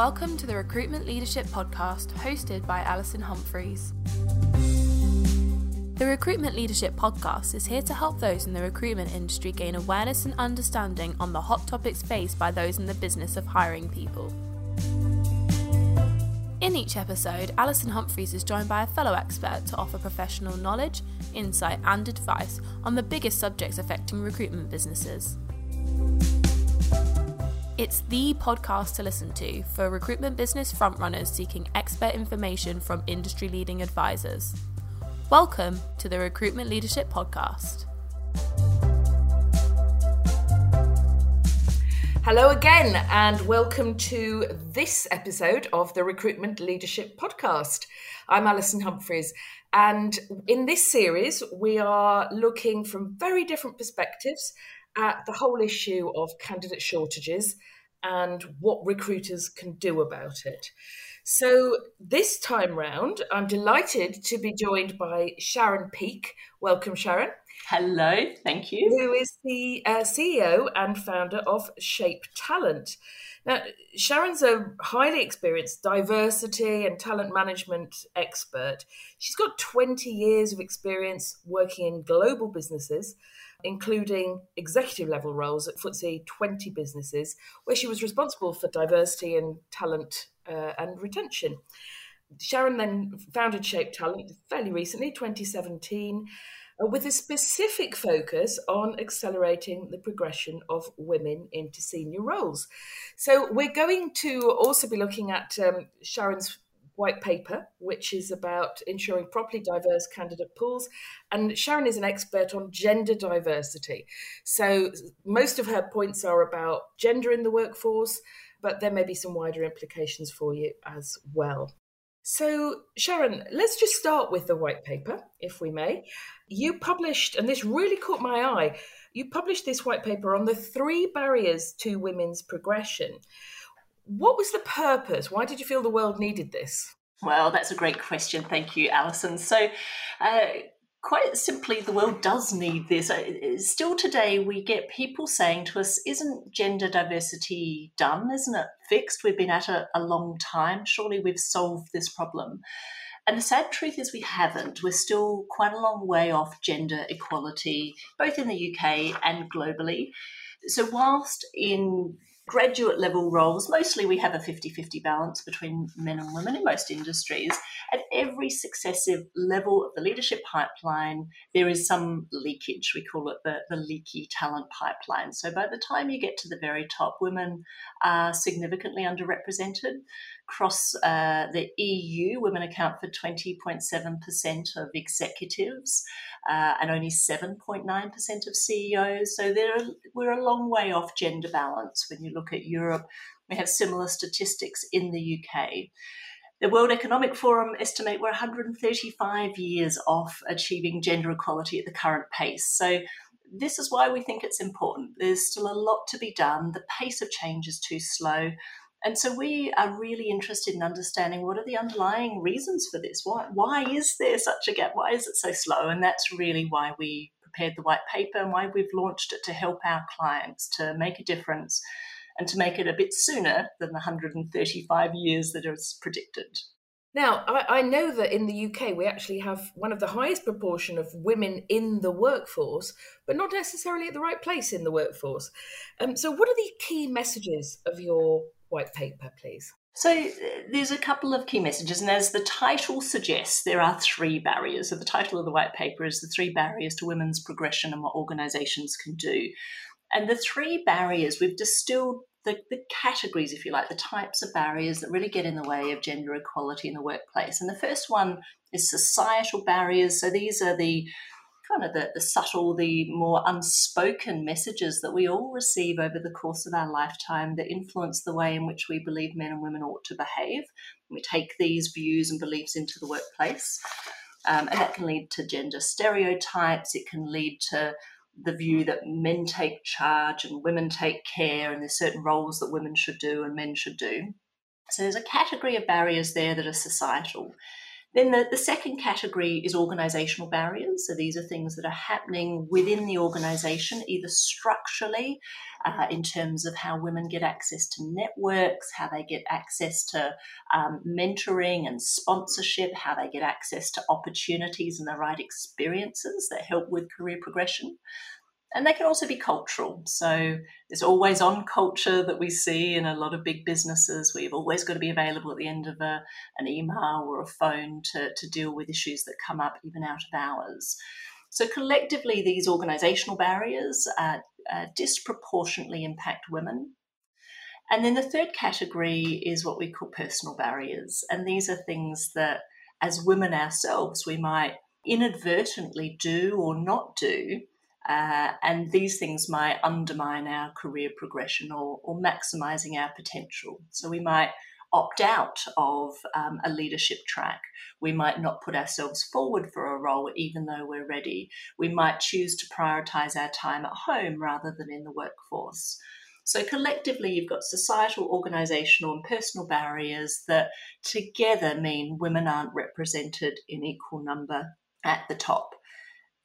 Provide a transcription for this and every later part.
Welcome to the Recruitment Leadership Podcast, hosted by Alison Humphries. The Recruitment Leadership Podcast is here to help those in the recruitment industry gain awareness and understanding on the hot topics faced by those in the business of hiring people. In each episode, Alison Humphries is joined by a fellow expert to offer professional knowledge, insight, and advice on the biggest subjects affecting recruitment businesses. It's the podcast to listen to for recruitment business frontrunners seeking expert information from industry leading advisors. Welcome to the Recruitment Leadership Podcast. Hello again, and welcome to this episode of the Recruitment Leadership Podcast. I'm Alison Humphries, and in this series, we are looking from very different perspectives at the whole issue of candidate shortages and what recruiters can do about it. So, this time round, I'm delighted to be joined by Sharon Peake. Welcome, Sharon. Hello, thank you. Who is the uh, CEO and founder of Shape Talent. Now, Sharon's a highly experienced diversity and talent management expert. She's got 20 years of experience working in global businesses including executive level roles at FTSE 20 businesses, where she was responsible for diversity and talent uh, and retention. Sharon then founded Shape Talent fairly recently, 2017, uh, with a specific focus on accelerating the progression of women into senior roles. So, we're going to also be looking at um, Sharon's white paper, which is about ensuring properly diverse candidate pools. And Sharon is an expert on gender diversity. So most of her points are about gender in the workforce, but there may be some wider implications for you as well. So, Sharon, let's just start with the white paper, if we may. You published, and this really caught my eye, you published this white paper on the three barriers to women's progression. What was the purpose? Why did you feel the world needed this? Well, that's a great question. Thank you, Alison. So, uh, quite simply, the world does need this. Uh, still today, we get people saying to us, Isn't gender diversity done? Isn't it fixed? We've been at it a long time. Surely we've solved this problem. And the sad truth is, we haven't. We're still quite a long way off gender equality, both in the UK and globally. So, whilst in graduate level roles, mostly we have a 50 50 balance between men and women in most industries. At every successive level of the leadership pipeline, there is some leakage. We call it the, the leaky talent pipeline. So by the time you get to the very top, women are significantly underrepresented. Across uh, the EU, women account for 20.7% of executives uh, and only 7.9% of CEOs. So we're a long way off gender balance when you look at Europe. We have similar statistics in the UK. The World Economic Forum estimate we're 135 years off achieving gender equality at the current pace. So this is why we think it's important. There's still a lot to be done. The pace of change is too slow. And so we are really interested in understanding what are the underlying reasons for this? Why, why is there such a gap? Why is it so slow? And that's really why we prepared the white paper and why we've launched it to help our clients to make a difference and to make it a bit sooner than the 135 years that is predicted. Now, I, I, know that in the UK we actually have one of the highest proportion of women in the workforce, but not necessarily at the right place in the workforce. Um, so, what are the key messages of your white paper, please? So uh, there's a couple of key messages, and as the title suggests, there are three barriers. So the title of the white paper is the three barriers to women's progression and what organisations can do. And the three barriers we've distilled the, the categories, if you like, the types of barriers that really get in the way of gender equality in the workplace. And the first one is societal barriers. So these are the kind of the, the subtle, the more unspoken messages that we all receive over the course of our lifetime that influence the way in which we believe men and women ought to behave. We take these views and beliefs into the workplace. Um, and that can lead to gender stereotypes. It can lead to the view that men take charge and women take care, and there's certain roles that women should do and men should do. So there's a category of barriers there that are societal. Then the, the second category is organizational barriers. So these are things that are happening within the organization, either structurally, uh, in terms of how women get access to networks, how they get access to um, mentoring and sponsorship, how they get access to opportunities and the right experiences that help with career progression and they can also be cultural. So there's always on culture that we see in a lot of big businesses. We've always got to be available at the end of a, an email or a phone to, to deal with issues that come up even out of hours. So collectively, these organisational barriers uh, uh, disproportionately impact women. And then the third category is what we call personal barriers. And these are things that, as women ourselves, we might inadvertently do or not do uh, and these things might undermine our career progression or, or maximizing our potential. So we might opt out of um, a leadership track. We might not put ourselves forward for a role even though we're ready. We might choose to prioritize our time at home rather than in the workforce. So, collectively, you've got societal, organisational, and personal barriers that together mean women aren't represented in equal number at the top.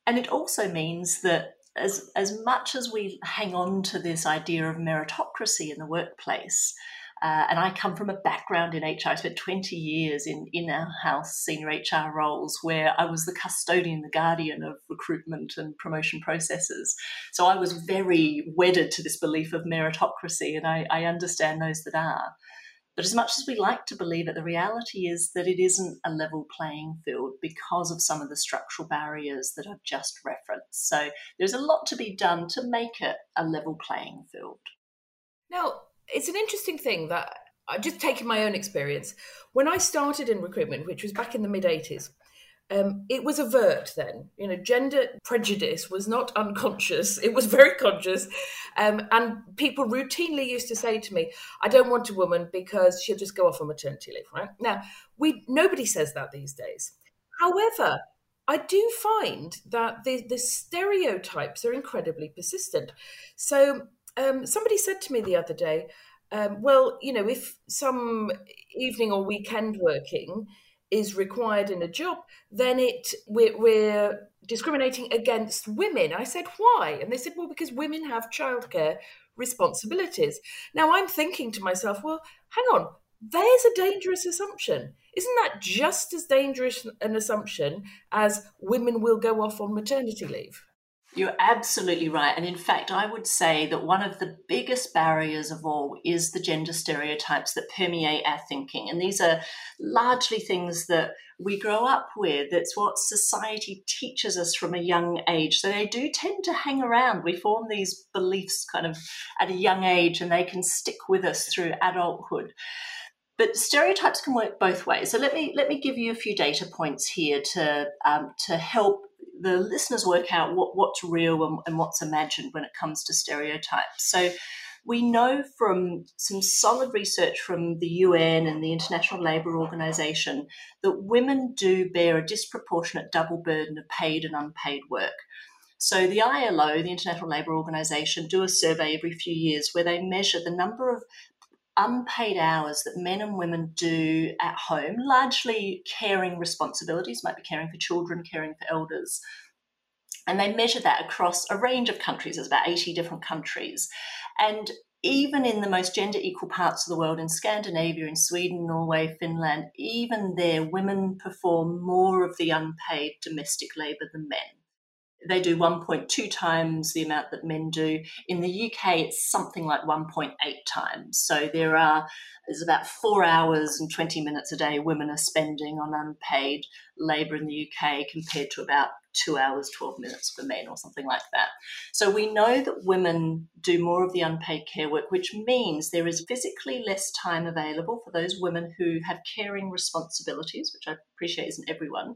And it also means that as, as much as we hang on to this idea of meritocracy in the workplace, uh, and I come from a background in HR. I spent 20 years in in our house senior HR roles where I was the custodian, the guardian of recruitment and promotion processes. So I was very wedded to this belief of meritocracy, and I, I understand those that are. But as much as we like to believe it, the reality is that it isn't a level playing field because of some of the structural barriers that I've just referenced. So there's a lot to be done to make it a level playing field. Now, it's an interesting thing that I just taking my own experience. When I started in recruitment, which was back in the mid 80s, um, it was overt then. You know, gender prejudice was not unconscious; it was very conscious. Um, and people routinely used to say to me, "I don't want a woman because she'll just go off on maternity leave." Right now, we nobody says that these days. However, I do find that the the stereotypes are incredibly persistent. So, um, somebody said to me the other day, um, "Well, you know, if some evening or weekend working." Is required in a job, then it we're, we're discriminating against women. I said, why? And they said, well, because women have childcare responsibilities. Now I'm thinking to myself, well, hang on, there's a dangerous assumption. Isn't that just as dangerous an assumption as women will go off on maternity leave? You're absolutely right. And in fact, I would say that one of the biggest barriers of all is the gender stereotypes that permeate our thinking. And these are largely things that we grow up with. It's what society teaches us from a young age. So they do tend to hang around. We form these beliefs kind of at a young age and they can stick with us through adulthood but stereotypes can work both ways. So let me let me give you a few data points here to um, to help the listeners work out what, what's real and, and what's imagined when it comes to stereotypes. So we know from some solid research from the UN and the International Labour Organization that women do bear a disproportionate double burden of paid and unpaid work. So the ILO, the International Labour Organization, do a survey every few years where they measure the number of unpaid hours that men and women do at home, largely caring responsibilities, might be caring for children, caring for elders. And they measure that across a range of countries, there's about 80 different countries. And even in the most gender equal parts of the world, in Scandinavia, in Sweden, Norway, Finland, even there, women perform more of the unpaid domestic labour than men they do 1.2 times the amount that men do. In the UK, it's something like 1.8 times. So there are there's about four hours and 20 minutes a day women are spending on unpaid labour in the UK compared to about two hours, 12 minutes for men or something like that. So we know that women do more of the unpaid care work, which means there is physically less time available for those women who have caring responsibilities, which I appreciate isn't everyone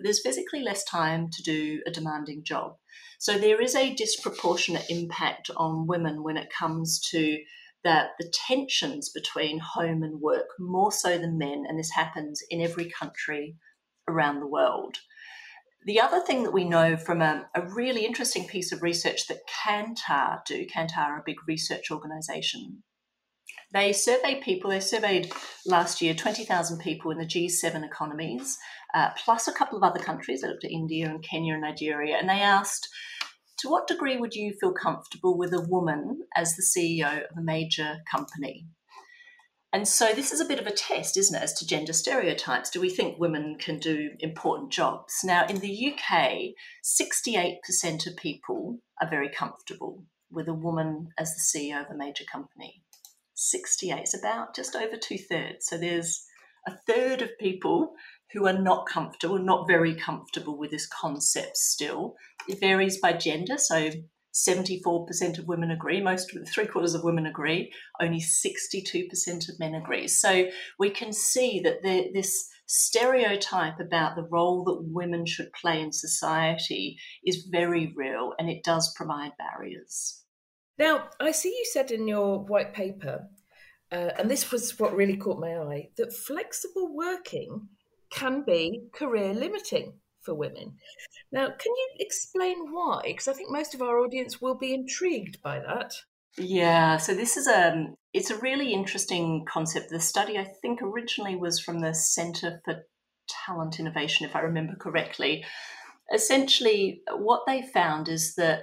but there's physically less time to do a demanding job. So there is a disproportionate impact on women when it comes to that the tensions between home and work more so than men, and this happens in every country around the world. The other thing that we know from a, a really interesting piece of research that Kantar do, Kantar, a big research organisation, They surveyed people, they surveyed last year 20,000 people in the G7 economies, uh, plus a couple of other countries. They looked at India and Kenya and Nigeria, and they asked, to what degree would you feel comfortable with a woman as the CEO of a major company? And so this is a bit of a test, isn't it, as to gender stereotypes? Do we think women can do important jobs? Now, in the UK, 68% of people are very comfortable with a woman as the CEO of a major company. 68 is about just over two thirds. So there's a third of people who are not comfortable, not very comfortable with this concept still. It varies by gender. So 74% of women agree, most three quarters of women agree, only 62% of men agree. So we can see that this stereotype about the role that women should play in society is very real and it does provide barriers. Now, I see you said in your white paper, uh, and this was what really caught my eye, that flexible working can be career limiting for women. Now, can you explain why? Because I think most of our audience will be intrigued by that. Yeah, so this is a um, it's a really interesting concept. The study I think originally was from the Center for Talent Innovation, if I remember correctly. Essentially, what they found is that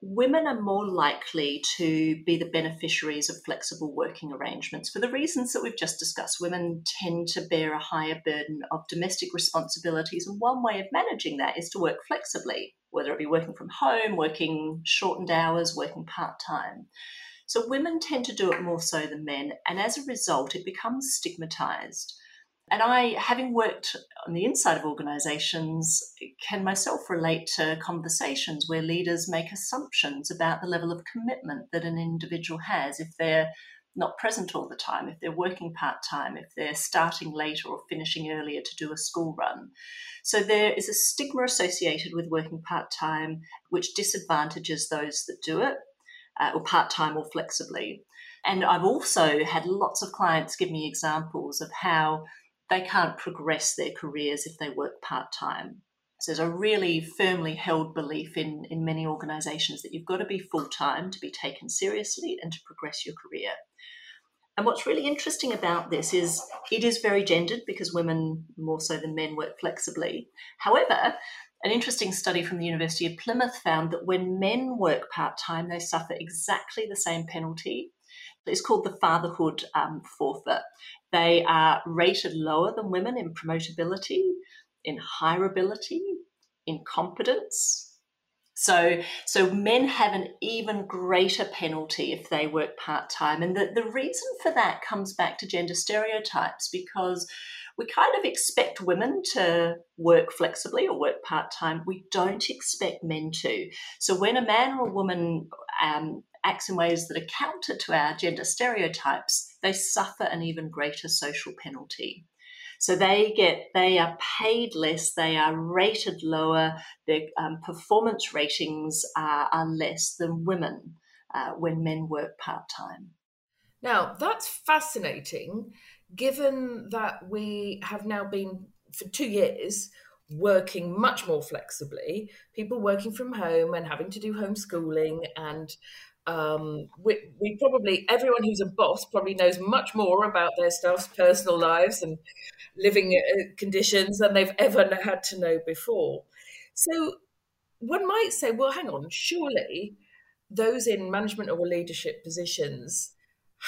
women are more likely to be the beneficiaries of flexible working arrangements for the reasons that we've just discussed. Women tend to bear a higher burden of domestic responsibilities, and one way of managing that is to work flexibly, whether it be working from home, working shortened hours, working part time. So, women tend to do it more so than men, and as a result, it becomes stigmatized. And I, having worked on the inside of organizations, can myself relate to conversations where leaders make assumptions about the level of commitment that an individual has if they're not present all the time, if they're working part time, if they're starting later or finishing earlier to do a school run. So there is a stigma associated with working part time, which disadvantages those that do it, uh, or part time or flexibly. And I've also had lots of clients give me examples of how they can't progress their careers if they work part time. So there's a really firmly held belief in, in many organisations that you've got to be full time to be taken seriously and to progress your career. And what's really interesting about this is it is very gendered because women, more so than men, work flexibly. However, an interesting study from the University of Plymouth found that when men work part time, they suffer exactly the same penalty. It's called the fatherhood um, forfeit. They are rated lower than women in promotability, in hireability, in competence. So, so men have an even greater penalty if they work part time. And the, the reason for that comes back to gender stereotypes because we kind of expect women to work flexibly or work part time. We don't expect men to. So when a man or a woman um, acts in ways that are counter to our gender stereotypes, they suffer an even greater social penalty. So they get they are paid less, they are rated lower, their um, performance ratings are, are, less than women uh, when men work part time. Now that's fascinating, given that we have now been for two years working much more flexibly, people working from home and having to do homeschooling and um, we, we, probably everyone who's a boss probably knows much more about their staff's personal lives and living uh, conditions than they've ever had to know before. So one might say, well, hang on, surely those in management or leadership positions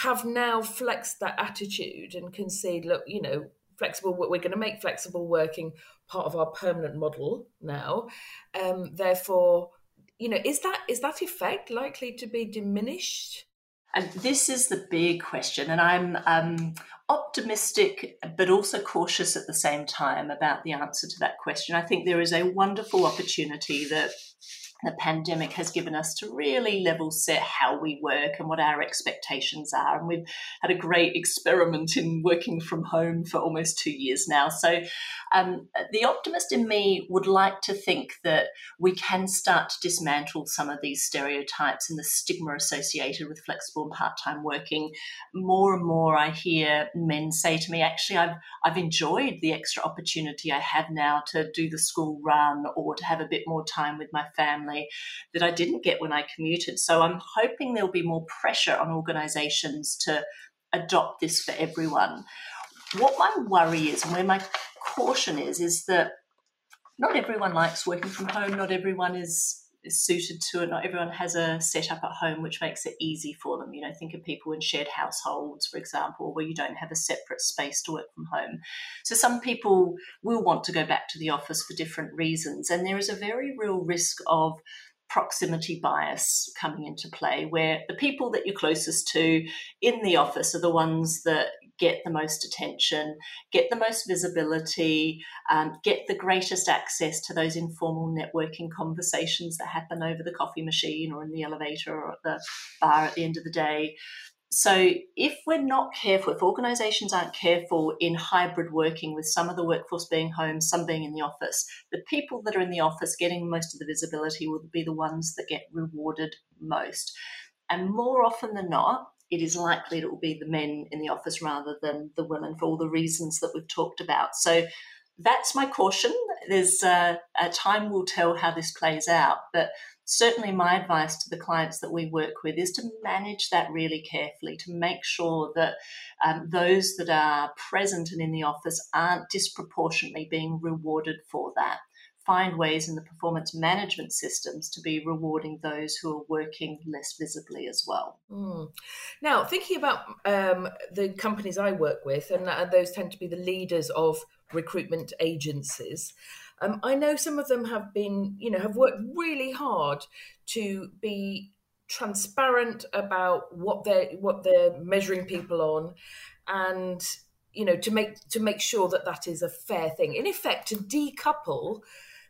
have now flexed that attitude and can say, look, you know, flexible we're going to make flexible working part of our permanent model now um, therefore you know is that is that effect likely to be diminished? And this is the big question and i'm um, optimistic but also cautious at the same time about the answer to that question. I think there is a wonderful opportunity that the pandemic has given us to really level set how we work and what our expectations are. And we've had a great experiment in working from home for almost two years now. So, um, the optimist in me would like to think that we can start to dismantle some of these stereotypes and the stigma associated with flexible and part time working. More and more, I hear men say to me, actually, I've, I've enjoyed the extra opportunity I have now to do the school run or to have a bit more time with my family family that I didn't get when I commuted. So I'm hoping there'll be more pressure on organisations to adopt this for everyone. What my worry is, and where my caution is, is that not everyone likes working from home. Not everyone is is suited to it. Not everyone has a setup at home which makes it easy for them. You know, think of people in shared households, for example, where you don't have a separate space to work from home. So some people will want to go back to the office for different reasons. And there is a very real risk of proximity bias coming into play, where the people that you're closest to in the office are the ones that get the most attention, get the most visibility, um, get the greatest access to those informal networking conversations that happen over the coffee machine or in the elevator or at the bar at the end of the day. So, if we're not careful, if organisations aren't careful in hybrid working with some of the workforce being home, some being in the office, the people that are in the office getting most of the visibility will be the ones that get rewarded most. And more often than not, it is likely it will be the men in the office rather than the women for all the reasons that we've talked about. So that's my caution. There's uh, a time will tell how this plays out, but certainly my advice to the clients that we work with is to manage that really carefully, to make sure that um, those that are present and in the office aren't disproportionately being rewarded for that find ways in the performance management systems to be rewarding those who are working less visibly as well. Mm. Now, thinking about um, the companies I work with, and those tend to be the leaders of recruitment agencies. Um, I know some of them have been, you know, have worked really hard to be transparent about what they're what they're measuring people on, and you know to make to make sure that that is a fair thing. In effect, to decouple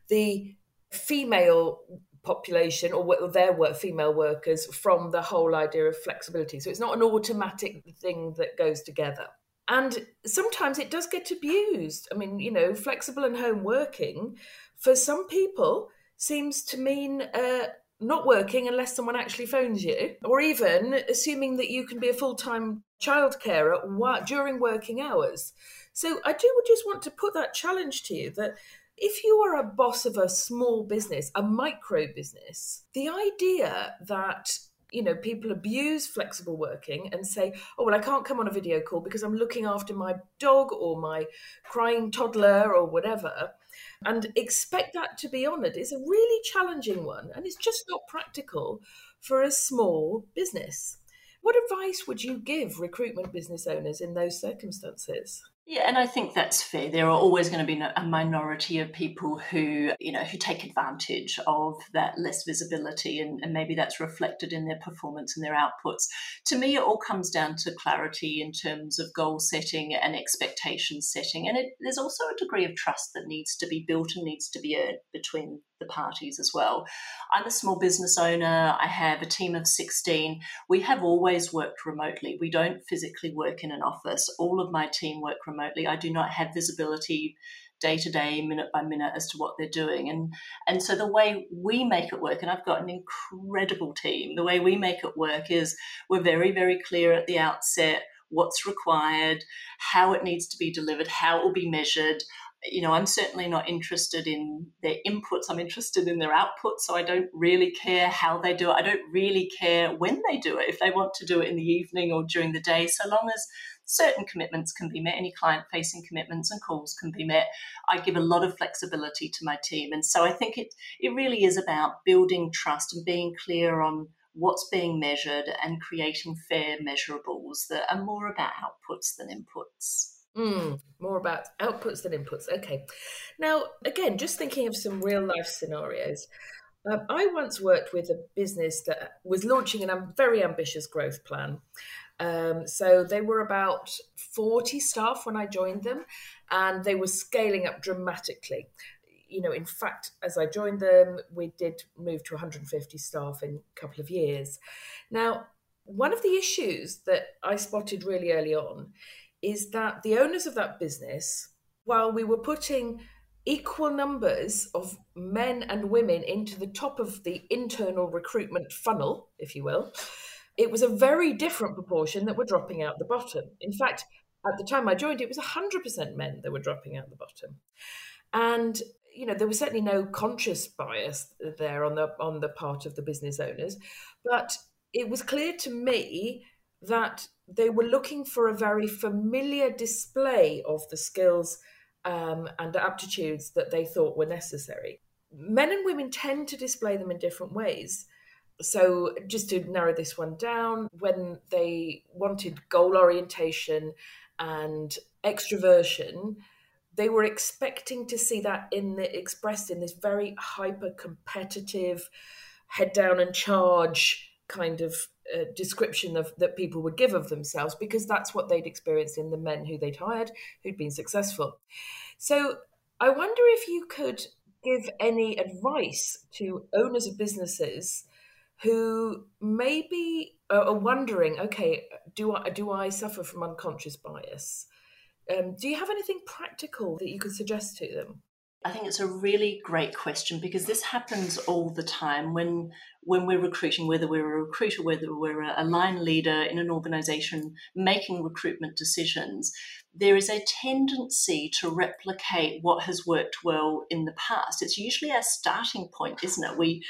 the female population or their work female workers from the whole idea of flexibility. So it's not an automatic thing that goes together. And sometimes it does get abused. I mean you know flexible and home working for some people seems to mean uh, not working unless someone actually phones you or even assuming that you can be a full-time child carer during working hours. So i do just want to put that challenge to you that if you are a boss of a small business, a micro business, the idea that you know people abuse flexible working and say oh well i can't come on a video call because i'm looking after my dog or my crying toddler or whatever and expect that to be honored is a really challenging one and it's just not practical for a small business. What advice would you give recruitment business owners in those circumstances yeah, and I think that's fair. There are always going to be a minority of people who, you know, who take advantage of that less visibility, and, and, maybe that's reflected in their performance and their outputs. To me, it all comes down to clarity in terms of goal setting and expectation setting, and it, there's also a degree of trust that needs to be built and needs to be earned between the parties as well. I'm a small business owner. I have a team of 16. We have always worked remotely. We don't physically work in an office. All of my team work remotely. I do not have visibility day to day, minute by minute as to what they're doing. And and so the way we make it work, and I've got an incredible team, the way we make it work is we're very, very clear at the outset what's required, how it needs to be delivered, how it will be measured you know, I'm certainly not interested in their inputs. I'm interested in their output. So I don't really care how they do it. I don't really care when they do it. If they want to do it in the evening or during the day, so long as certain commitments can be met, any client facing commitments and calls can be met, I give a lot of flexibility to my team. And so I think it, it really is about building trust and being clear on what's being measured and creating fair measurables that are more about outputs than inputs. Mm, more about outputs than inputs. Okay. Now, again, just thinking of some real life scenarios. Um, I once worked with a business that was launching a very ambitious growth plan. Um, so they were about 40 staff when I joined them, and they were scaling up dramatically. You know, in fact, as I joined them, we did move to 150 staff in a couple of years. Now, one of the issues that I spotted really early on is that the owners of that business, while we were putting equal numbers of men and women into the top of the internal recruitment funnel, if you will, it was a very different proportion that were dropping out the bottom. In fact, at the time I joined, it was 100% men that were dropping out the bottom. And you know, there was certainly no conscious bias there on the on the part of the business owners, but it was clear to me that they were looking for a very familiar display of the skills um, and aptitudes that they thought were necessary. Men and women tend to display them in different ways. So, just to narrow this one down, when they wanted goal orientation and extroversion, they were expecting to see that in the, expressed in this very hyper competitive, head down and charge kind of uh, description of that people would give of themselves because that's what they'd experienced in the men who they'd hired who'd been successful. So I wonder if you could give any advice to owners of businesses who maybe are wondering, okay, do I do I suffer from unconscious bias? Um, do you have anything practical that you could suggest to them? I think it's a really great question because this happens all the time when when we're recruiting, whether we're a recruiter, whether we're a line leader in an organization making recruitment decisions, there is a tendency to replicate what has worked well in the past. It's usually our starting point, isn't it? We,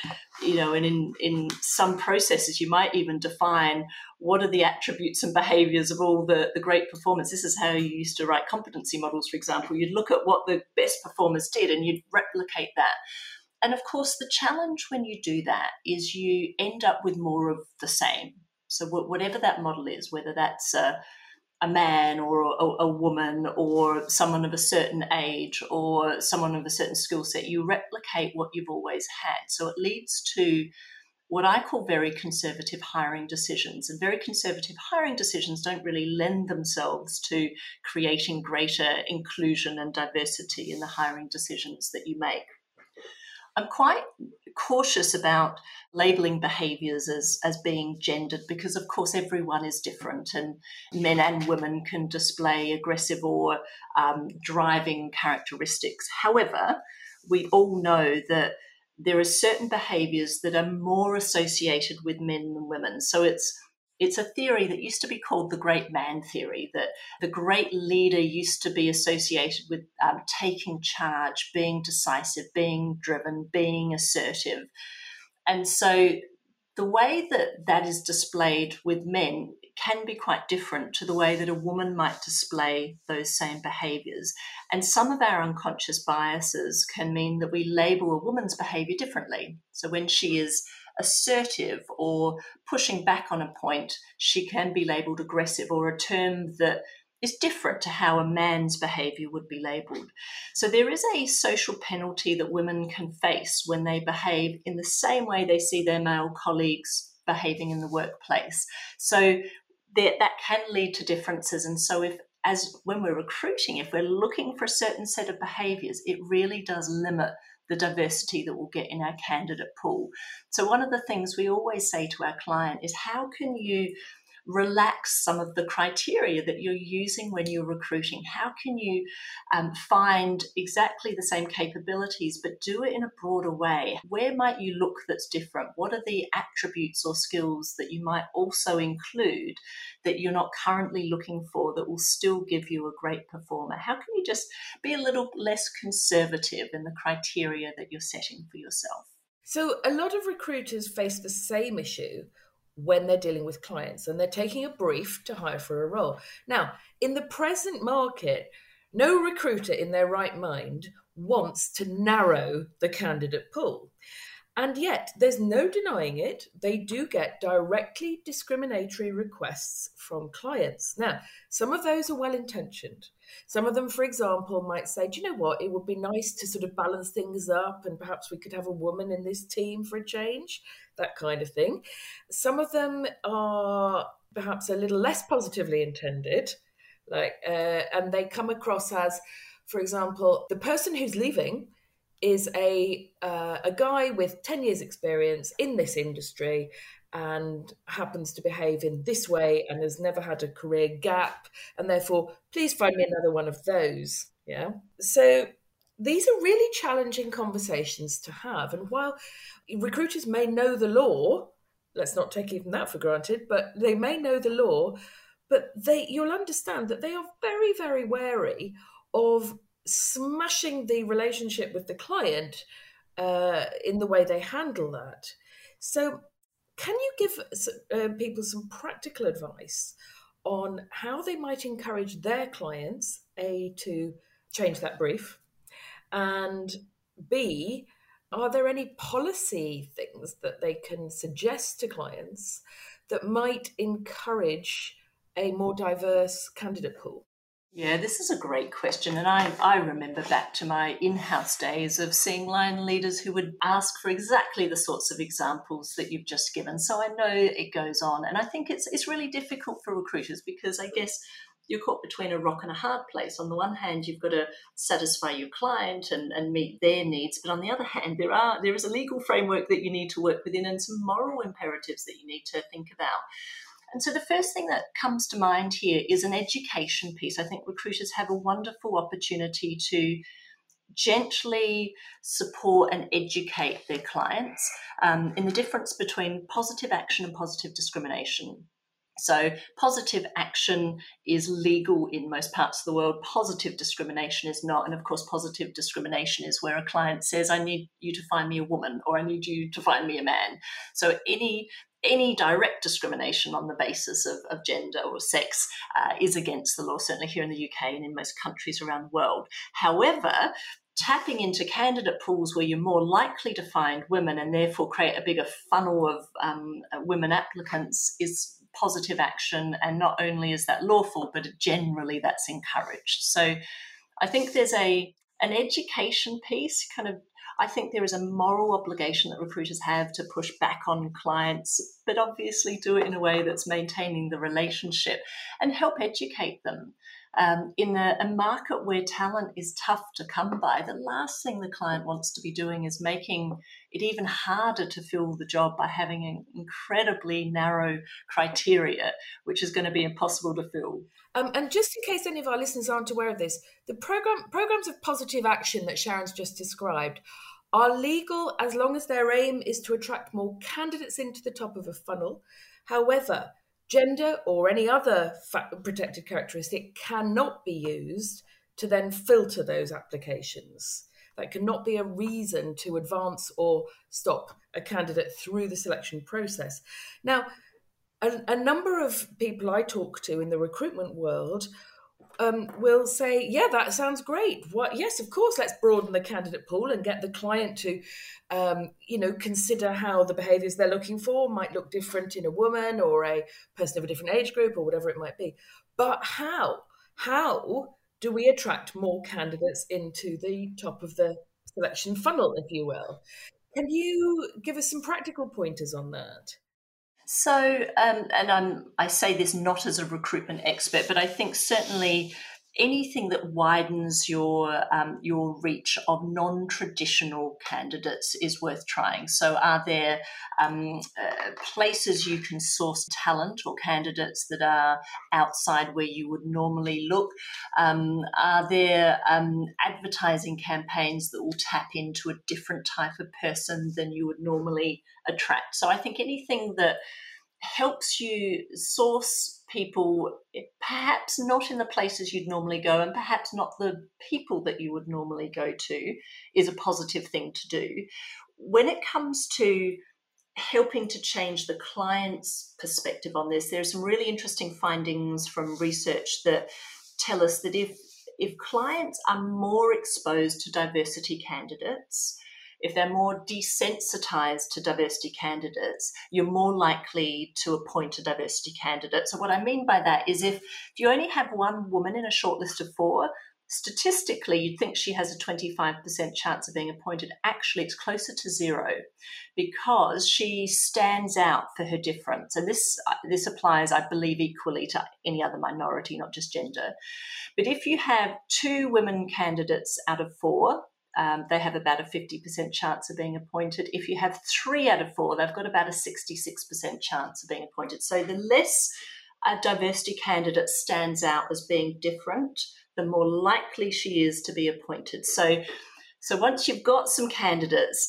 you know, and in, in some processes, you might even define what are the attributes and behaviors of all the, the great performance. This is how you used to write competency models, for example. You'd look at what the best performers did and you'd replicate that. And of course, the challenge when you do that is you end up with more of the same. So, whatever that model is, whether that's a, a man or a, a, woman or someone of a certain age or someone of a certain skill set, you replicate what you've always had. So, it leads to what I call very conservative hiring decisions. And very conservative hiring decisions don't really lend themselves to creating greater inclusion and diversity in the hiring decisions that you make. I'm quite cautious about labeling behaviors as, as being gendered because, of course, everyone is different and men and women can display aggressive or um, driving characteristics. However, we all know that there are certain behaviors that are more associated with men than women. So it's it's a theory that used to be called the great man theory, that the great leader used to be associated with um, taking charge, being decisive, being driven, being assertive. And so the way that that is displayed with men can be quite different to the way that a woman might display those same behaviors. And some of our unconscious biases can mean that we label a woman's behavior differently. So when she is assertive or pushing back on a point, she can be labeled aggressive or a term that is different to how a man's behavior would be labeled. So there is a social penalty that women can face when they behave in the same way they see their male colleagues behaving in the workplace. So that, that can lead to differences. And so if as when we're recruiting, if we're looking for a certain set of behaviors, it really does limit the diversity that we'll get in our candidate pool. So, one of the things we always say to our client is how can you relax some of the criteria that you're using when you're recruiting? How can you um, find exactly the same capabilities but do it in a broader way? Where might you look that's different? What are the attributes or skills that you might also include that you're not currently looking for that will still give you a great performer? How can you just be a little less conservative in the criteria that you're setting for yourself? So, a lot of recruiters face the same issue when they're dealing with clients and they're taking a brief to hire for a role. Now, in the present market, no recruiter in their right mind wants to narrow the candidate pool. And yet, there's no denying it, they do get directly discriminatory requests from clients. Now, some of those are well intentioned. Some of them, for example, might say, Do you know what? It would be nice to sort of balance things up, and perhaps we could have a woman in this team for a change, that kind of thing. Some of them are perhaps a little less positively intended, like, uh, and they come across as, for example, the person who's leaving is a uh, a guy with 10 years experience in this industry and happens to behave in this way and has never had a career gap and therefore please find me another one of those yeah? So these are really challenging conversations to have and while recruiters may know the law let's not take even that for granted but they may know the law but they you'll understand that they are very very wary of smashing the relationship with the client uh, in the way they handle that. So, can you give uh, people some practical advice on how they might encourage their clients, A, to change that brief, and B, are there any policy things that they can suggest to clients that might encourage a more diverse candidate pool? Yeah, this is a great question. And I, I remember back to my in house days of seeing line leaders who would ask for exactly the sorts of examples that you've just given. So I know it goes on. And I think it's, it's really difficult for recruiters because I guess you're caught between a rock and a hard place. On the one hand, you've got to satisfy your client and, and meet their needs, but on the other hand, there are there is a legal framework that you need to work within and some moral imperatives that you need to think about. And so the first thing that comes to mind here is an education piece. I think recruiters have a wonderful opportunity to gently support and educate their clients um, in the difference between positive action and positive discrimination. So, positive action is legal in most parts of the world. Positive discrimination is not. And of course, positive discrimination is where a client says, I need you to find me a woman or I need you to find me a man. So, any any direct discrimination on the basis of, of gender or sex uh, is against the law, certainly here in the UK and in most countries around the world. However, tapping into candidate pools where you're more likely to find women and therefore create a bigger funnel of um, women applicants is positive action. And not only is that lawful, but generally that's encouraged. So I think there's a an education piece kind of I think there is a moral obligation that recruiters have to push back on clients, but obviously do it in a way that's maintaining the relationship and help educate them. Um, in a, a, market where talent is tough to come by, the last thing the client wants to be doing is making it even harder to fill the job by having an incredibly narrow criteria, which is going to be impossible to fill. Um, and just in case any of our listeners aren't aware of this, the program programs of positive action that Sharon's just described are legal as long as their aim is to attract more candidates into the top of a funnel. However, Gender or any other protected characteristic cannot be used to then filter those applications. That cannot be a reason to advance or stop a candidate through the selection process. Now, a, a number of people I talk to in the recruitment world um, will say, "Yeah, that sounds great. What? Yes, of course. Let's broaden the candidate pool and get the client to, um, you know, consider how the behaviours they're looking for might look different in a woman or a person of a different age group or whatever it might be. But how? How do we attract more candidates into the top of the selection funnel, if you will? Can you give us some practical pointers on that?" So, um, and I'm, I say this not as a recruitment expert, but I think certainly anything that widens your um, your reach of non-traditional candidates is worth trying. So, are there um, uh, places you can source talent or candidates that are outside where you would normally look? Um, are there um, advertising campaigns that will tap into a different type of person than you would normally attract? So, I think anything that helps you source people perhaps not in the places you'd normally go and perhaps not the people that you would normally go to is a positive thing to do. When it comes to helping to change the client's perspective on this there are some really interesting findings from research that tell us that if if clients are more exposed to diversity candidates if they're more desensitized to diversity candidates, you're more likely to appoint a diversity candidate. So, what I mean by that is if, if you only have one woman in a shortlist of four, statistically, you'd think she has a 25% chance of being appointed. Actually, it's closer to zero because she stands out for her difference. And this, this applies, I believe, equally to any other minority, not just gender. But if you have two women candidates out of four, um, they have about a 50% chance of being appointed. If you have three out of four, they've got about a 66% chance of being appointed. So the less a diversity candidate stands out as being different, the more likely she is to be appointed. So, so once you've got some candidates,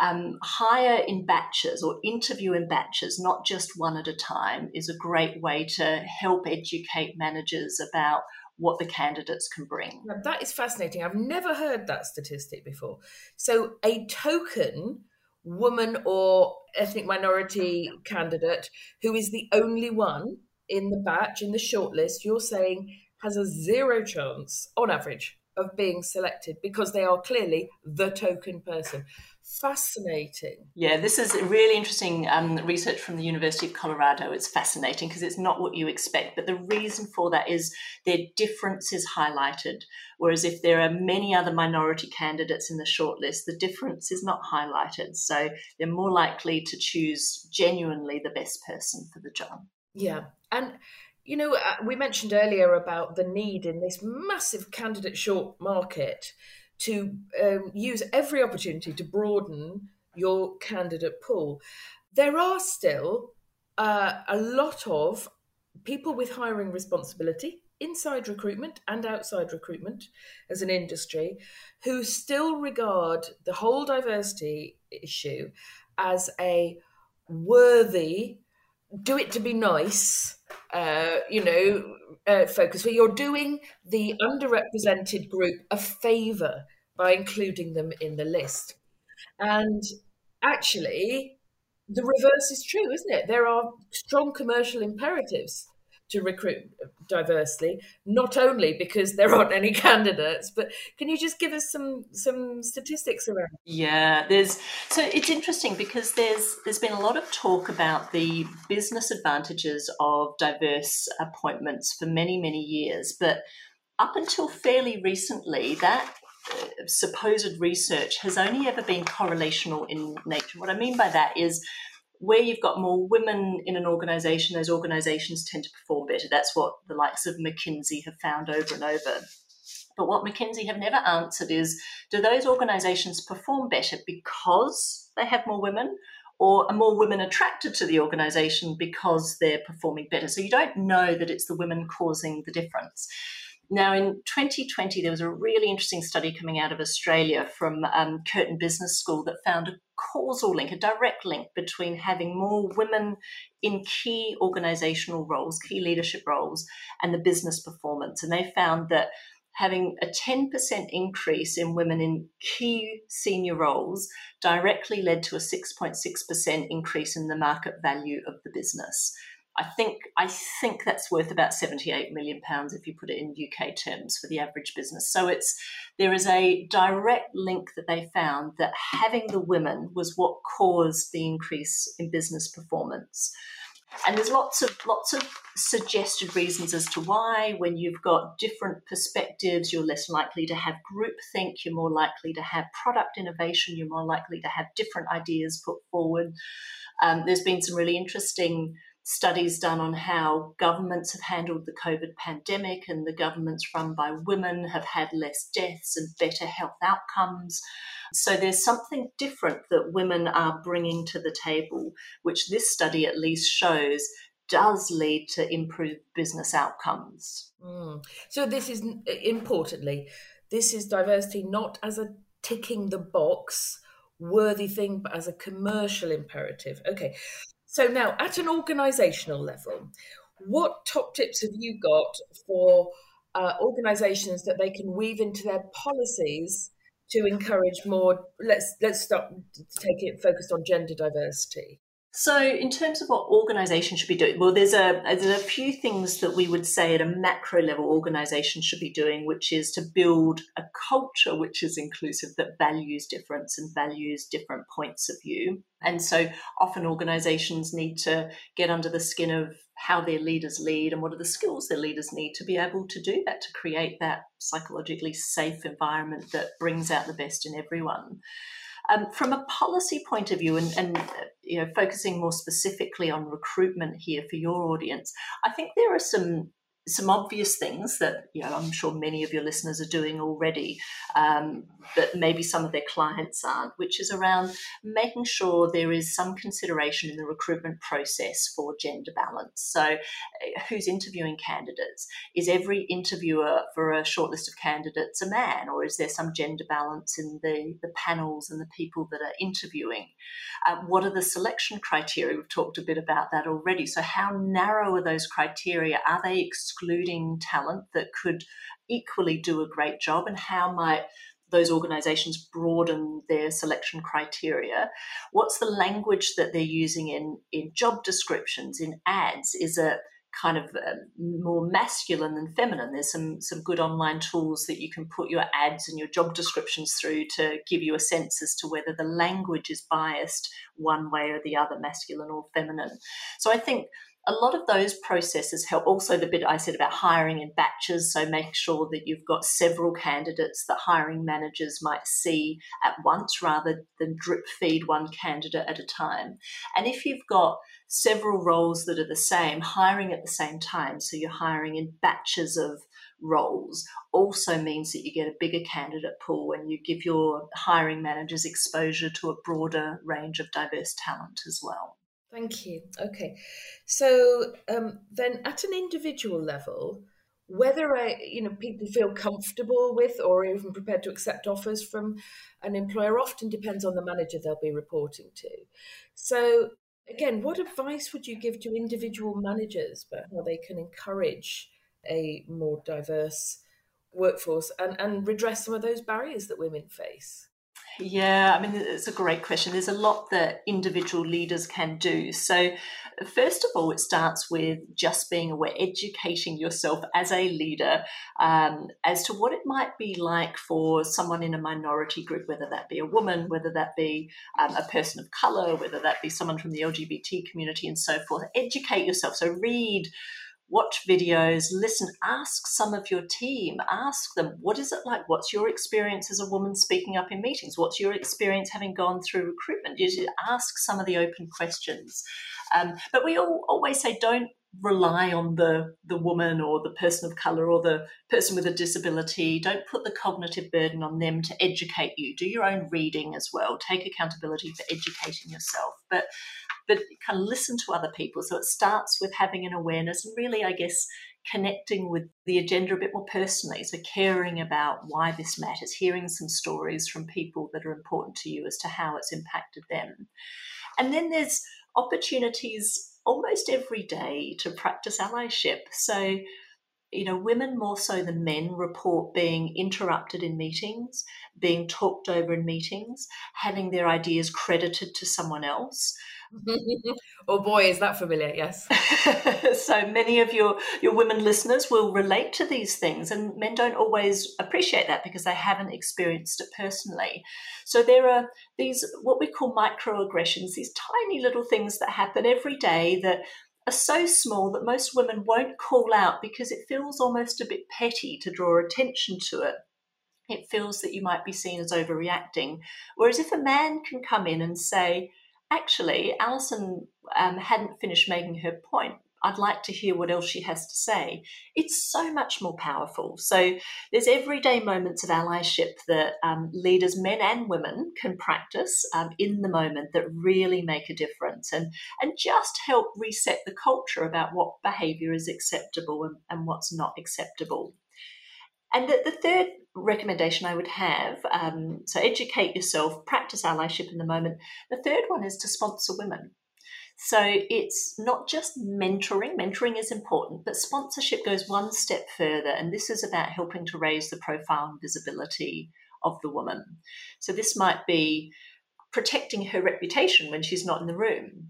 um, hire in batches or interview in batches, not just one at a time, is a great way to help educate managers about what the candidates can bring. Now, that is fascinating. I've never heard that statistic before. So, a token woman or ethnic minority candidate who is the only one in the batch, in the shortlist, you're saying has a zero chance on average of being selected because they are clearly the token person. Fascinating. Yeah, this is really interesting um, research from the University of Colorado. It's fascinating because it's not what you expect, but the reason for that is their difference is highlighted. Whereas if there are many other minority candidates in the shortlist, the difference is not highlighted. So they're more likely to choose genuinely the best person for the job. Yeah. And you know, uh, we mentioned earlier about the need in this massive candidate short market to um, use every opportunity to broaden your candidate pool. There are still uh, a lot of people with hiring responsibility inside recruitment and outside recruitment as an industry who still regard the whole diversity issue as a worthy do it to be nice uh, you know uh, focus. Where you're doing the underrepresented group a favor by including them in the list. And actually the reverse is true isn't it? There are strong commercial imperatives to recruit diversely, not only because there aren't any candidates, but can you just give us some some statistics around? Yeah, there's so it's interesting because there's there's been a lot of talk about the business advantages of diverse appointments for many many years, but up until fairly recently, that uh, supposed research has only ever been correlational in nature. What I mean by that is where you've got more women in an organization, those organizations tend to perform better. That's what the likes of McKinsey have found over and over. But what McKinsey have never answered is do those organizations perform better because they have more women? Or are more women attracted to the organization because they're performing better? So you don't know that it's the women causing the difference. Now, in 2020, there was a really interesting study coming out of Australia from um, Curtin Business School that found a causal link, a direct link between having more women in key organizational roles, key leadership roles, and the business performance. And they found that having a 10% increase in women in key senior roles directly led to a 6.6% increase in the market value of the business. I think I think that's worth about 78 million pounds if you put it in UK terms for the average business. So it's there is a direct link that they found that having the women was what caused the increase in business performance. And there's lots of lots of suggested reasons as to why. When you've got different perspectives, you're less likely to have groupthink. You're more likely to have product innovation. You're more likely to have different ideas put forward. Um, there's been some really interesting studies done on how governments have handled the COVID pandemic, and the governments run by women have had less deaths and better health outcomes. So there's something different that women are bringing to the table, which this study at least shows does lead to improved business outcomes. Mm. So this is importantly, this is diversity not as a ticking the box worthy thing, but as a commercial imperative. Okay. So now, at an organisational level, what top tips have you got for uh, organisations that they can weave into their policies to encourage more? Let's let's start to take it focused on gender diversity. So, in terms of what organisations should be doing, well, there's a there's a few things that we would say at a macro level organisations should be doing, which is to build a culture which is inclusive that values difference and values different points of view. And so, often organisations need to get under the skin of how their leaders lead and what are the skills their leaders need to be able to do that to create that psychologically safe environment that brings out the best in everyone. Um, from a policy point of view, and, and you know, focusing more specifically on recruitment here for your audience, I think there are some some obvious things that you know I'm sure many of your listeners are doing already, um, but maybe some of their clients aren't, which is around making sure there is some consideration in the recruitment process for gender balance. So, uh, who's interviewing candidates? Is every interviewer for a shortlist of candidates a man, or is there some gender balance in the the panels and the people that are interviewing? Uh, what are the selection criteria? We've talked a bit about that already. So, how narrow are those criteria? Are they? Excluding talent that could equally do a great job, and how might those organizations broaden their selection criteria? What's the language that they're using in, in job descriptions, in ads? Is it kind of uh, more masculine than feminine. There's some some good online tools that you can put your ads and your job descriptions through to give you a sense as to whether the language is biased one way or the other, masculine or feminine. So I think a lot of those processes help. Also, the bit I said about hiring in batches, so make sure that you've got several candidates that hiring managers might see at once rather than drip feed one candidate at a time. And if you've got several roles that are the same, hiring at the same time, so you're hiring in batches of roles, also means that you get a bigger candidate pool and you give your hiring managers exposure to a broader range of diverse talent as well. Thank you. Okay. So um, then at an individual level, whether I, you know people feel comfortable with or even prepared to accept offers from an employer often depends on the manager they'll be reporting to. So again, what advice would you give to individual managers about how they can encourage a more diverse workforce and, and redress some of those barriers that women face? Yeah, I mean, it's a great question. There's a lot that individual leaders can do. So, first of all, it starts with just being aware, educating yourself as a leader um, as to what it might be like for someone in a minority group, whether that be a woman, whether that be um, a person of color, whether that be someone from the LGBT community, and so forth. Educate yourself. So, read watch videos, listen, ask some of your team, ask them, what is it like? What's your experience as a woman speaking up in meetings? What's your experience having gone through recruitment? You should ask some of the open questions. Um, but we all always say, don't rely on the the woman or the person of color or the person with a disability don't put the cognitive burden on them to educate you do your own reading as well take accountability for educating yourself but but kind of listen to other people. So it starts with having an awareness and really, I guess, connecting with the agenda a bit more personally. So caring about why this matters, hearing some stories from people that are important to you as to how it's impacted them. And then there's opportunities almost every day to practice allyship. So you know, women more so than men report being interrupted in meetings, being talked over in meetings, having their ideas credited to someone else. Oh boy, is that familiar? Yes. so many of your your women listeners will relate to these things, and men don't always appreciate that because they haven't experienced it personally. So there are these what we call microaggressions, these tiny little things that happen every day that are so small that most women won't call out because it feels almost a bit petty to draw attention to it. It feels that you might be seen as overreacting. Whereas if a man can come in and say, actually, Alison um, hadn't finished making her point. I'd like to hear what else she has to say. It's so much more powerful. So there's everyday moments of allyship that um, leaders, men and women, can practice um, in the moment that really make a difference and and just help reset the culture about what behaviour is acceptable and, and what's not acceptable. And the, the third recommendation I would have um, so educate yourself, practice allyship in the moment. The third one is to sponsor women. So it's not just mentoring, mentoring is important, but sponsorship goes one step further. And this is about helping to raise the profile and visibility of the woman. So this might be protecting her reputation when she's not in the room.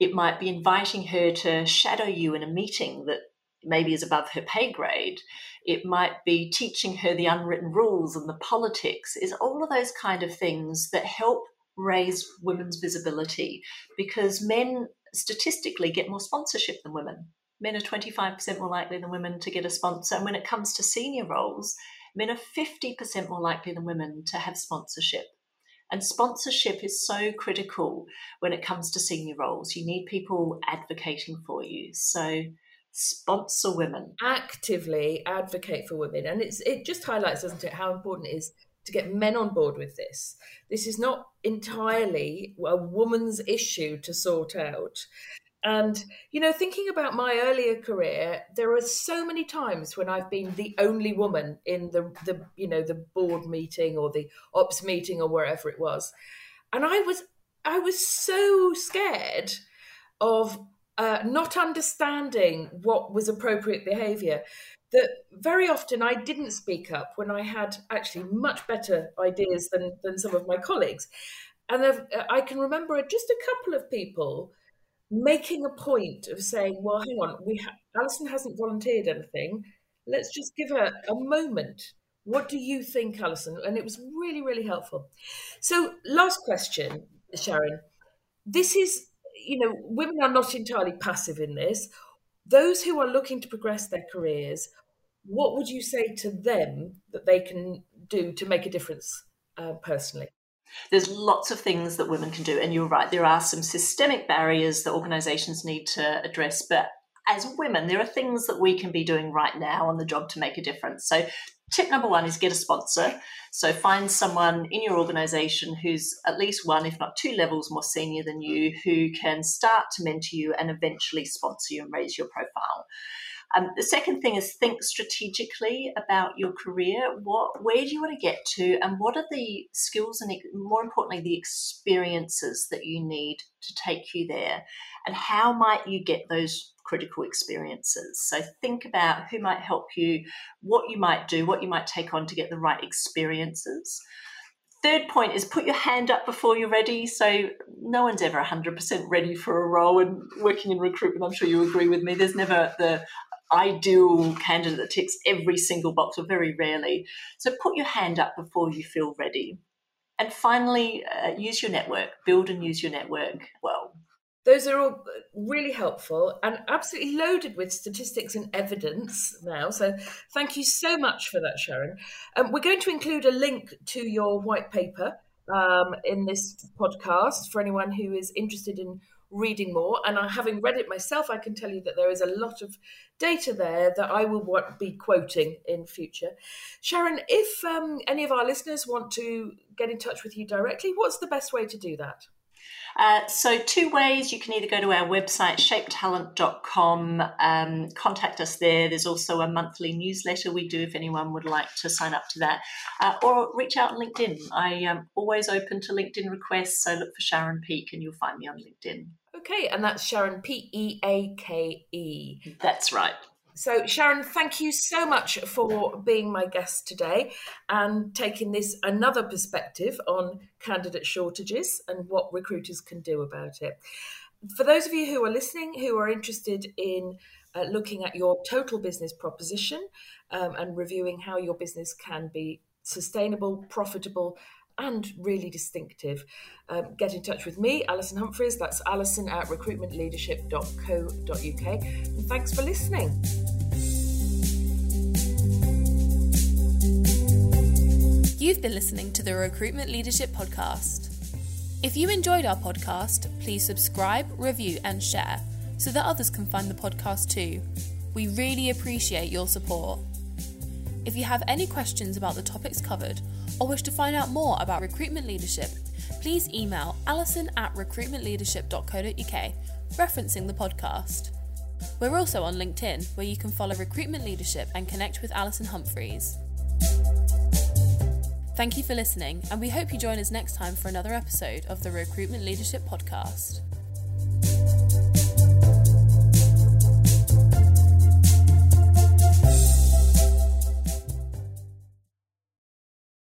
It might be inviting her to shadow you in a meeting that maybe is above her pay grade. It might be teaching her the unwritten rules and the politics, is all of those kind of things that help raise women's visibility because men statistically get more sponsorship than women. Men are 25% more likely than women to get a sponsor. And when it comes to senior roles, men are 50% more likely than women to have sponsorship. And sponsorship is so critical when it comes to senior roles. You need people advocating for you. So sponsor women. Actively advocate for women. And it's it just highlights doesn't it how important it is to get men on board with this. This is not entirely a woman's issue to sort out. And you know thinking about my earlier career there are so many times when i've been the only woman in the the you know the board meeting or the ops meeting or wherever it was. And i was i was so scared of uh, not understanding what was appropriate behaviour, that very often I didn't speak up when I had actually much better ideas than, than some of my colleagues. And I've, i can remember just a couple of people making a point of saying, well, hang on, we ha- Alison hasn't volunteered anything. Let's just give her a moment. What do you think, Alison? And it was really, really helpful. So, last question, Sharon. This is, you know, women are not entirely passive in this. Those who are looking to progress their careers, what would you say to them that they can do to make a difference uh, personally? There's lots of things that women can do, and you're right, there are some systemic barriers that organizations need to address, but as women, there are things that we can be doing right now on the job to make a difference. So, tip number one is get a sponsor. So, find someone in your organization who's at least one, if not two levels more senior than you, who can start to mentor you and eventually sponsor you and raise your profile. Um, the second thing is think strategically about your career. What, where do you want to get to, and what are the skills and, more importantly, the experiences that you need to take you there, and how might you get those critical experiences? So think about who might help you, what you might do, what you might take on to get the right experiences third point is put your hand up before you're ready. So no one's ever 100% ready for a role and working in recruitment. I'm sure you agree with me. There's never the ideal candidate that ticks every single box, or very rarely. So put your hand up before you feel ready. And finally, uh, use your network, build and use your network well. Those are all really helpful and absolutely loaded with statistics and evidence now. So, thank you so much for that, Sharon. Um, we're going to include a link to your white paper um, in this podcast for anyone who is interested in reading more. And having read it myself, I can tell you that there is a lot of data there that I will be quoting in future. Sharon, if um, any of our listeners want to get in touch with you directly, what's the best way to do that? Uh, so, two ways you can either go to our website, shapetalent.com, um, contact us there. There's also a monthly newsletter we do if anyone would like to sign up to that, uh, or reach out on LinkedIn. I am always open to LinkedIn requests, so look for Sharon Peake and you'll find me on LinkedIn. Okay, and that's Sharon P E A K E. That's right. So, Sharon, thank you so much for being my guest today and taking this another perspective on candidate shortages and what recruiters can do about it. For those of you who are listening who are interested in uh, looking at your total business proposition um, and reviewing how your business can be sustainable, profitable, and really distinctive. Um, get in touch with me, Alison Humphries. That's alison at recruitmentleadership.co.uk. And thanks for listening. You've been listening to the Recruitment Leadership Podcast. If you enjoyed our podcast, please subscribe, review, and share so that others can find the podcast too. We really appreciate your support. If you have any questions about the topics covered or wish to find out more about recruitment leadership, please email alison at recruitmentleadership.co.uk, referencing the podcast. We're also on LinkedIn, where you can follow recruitment leadership and connect with Alison Humphries. Thank you for listening, and we hope you join us next time for another episode of the Recruitment Leadership Podcast.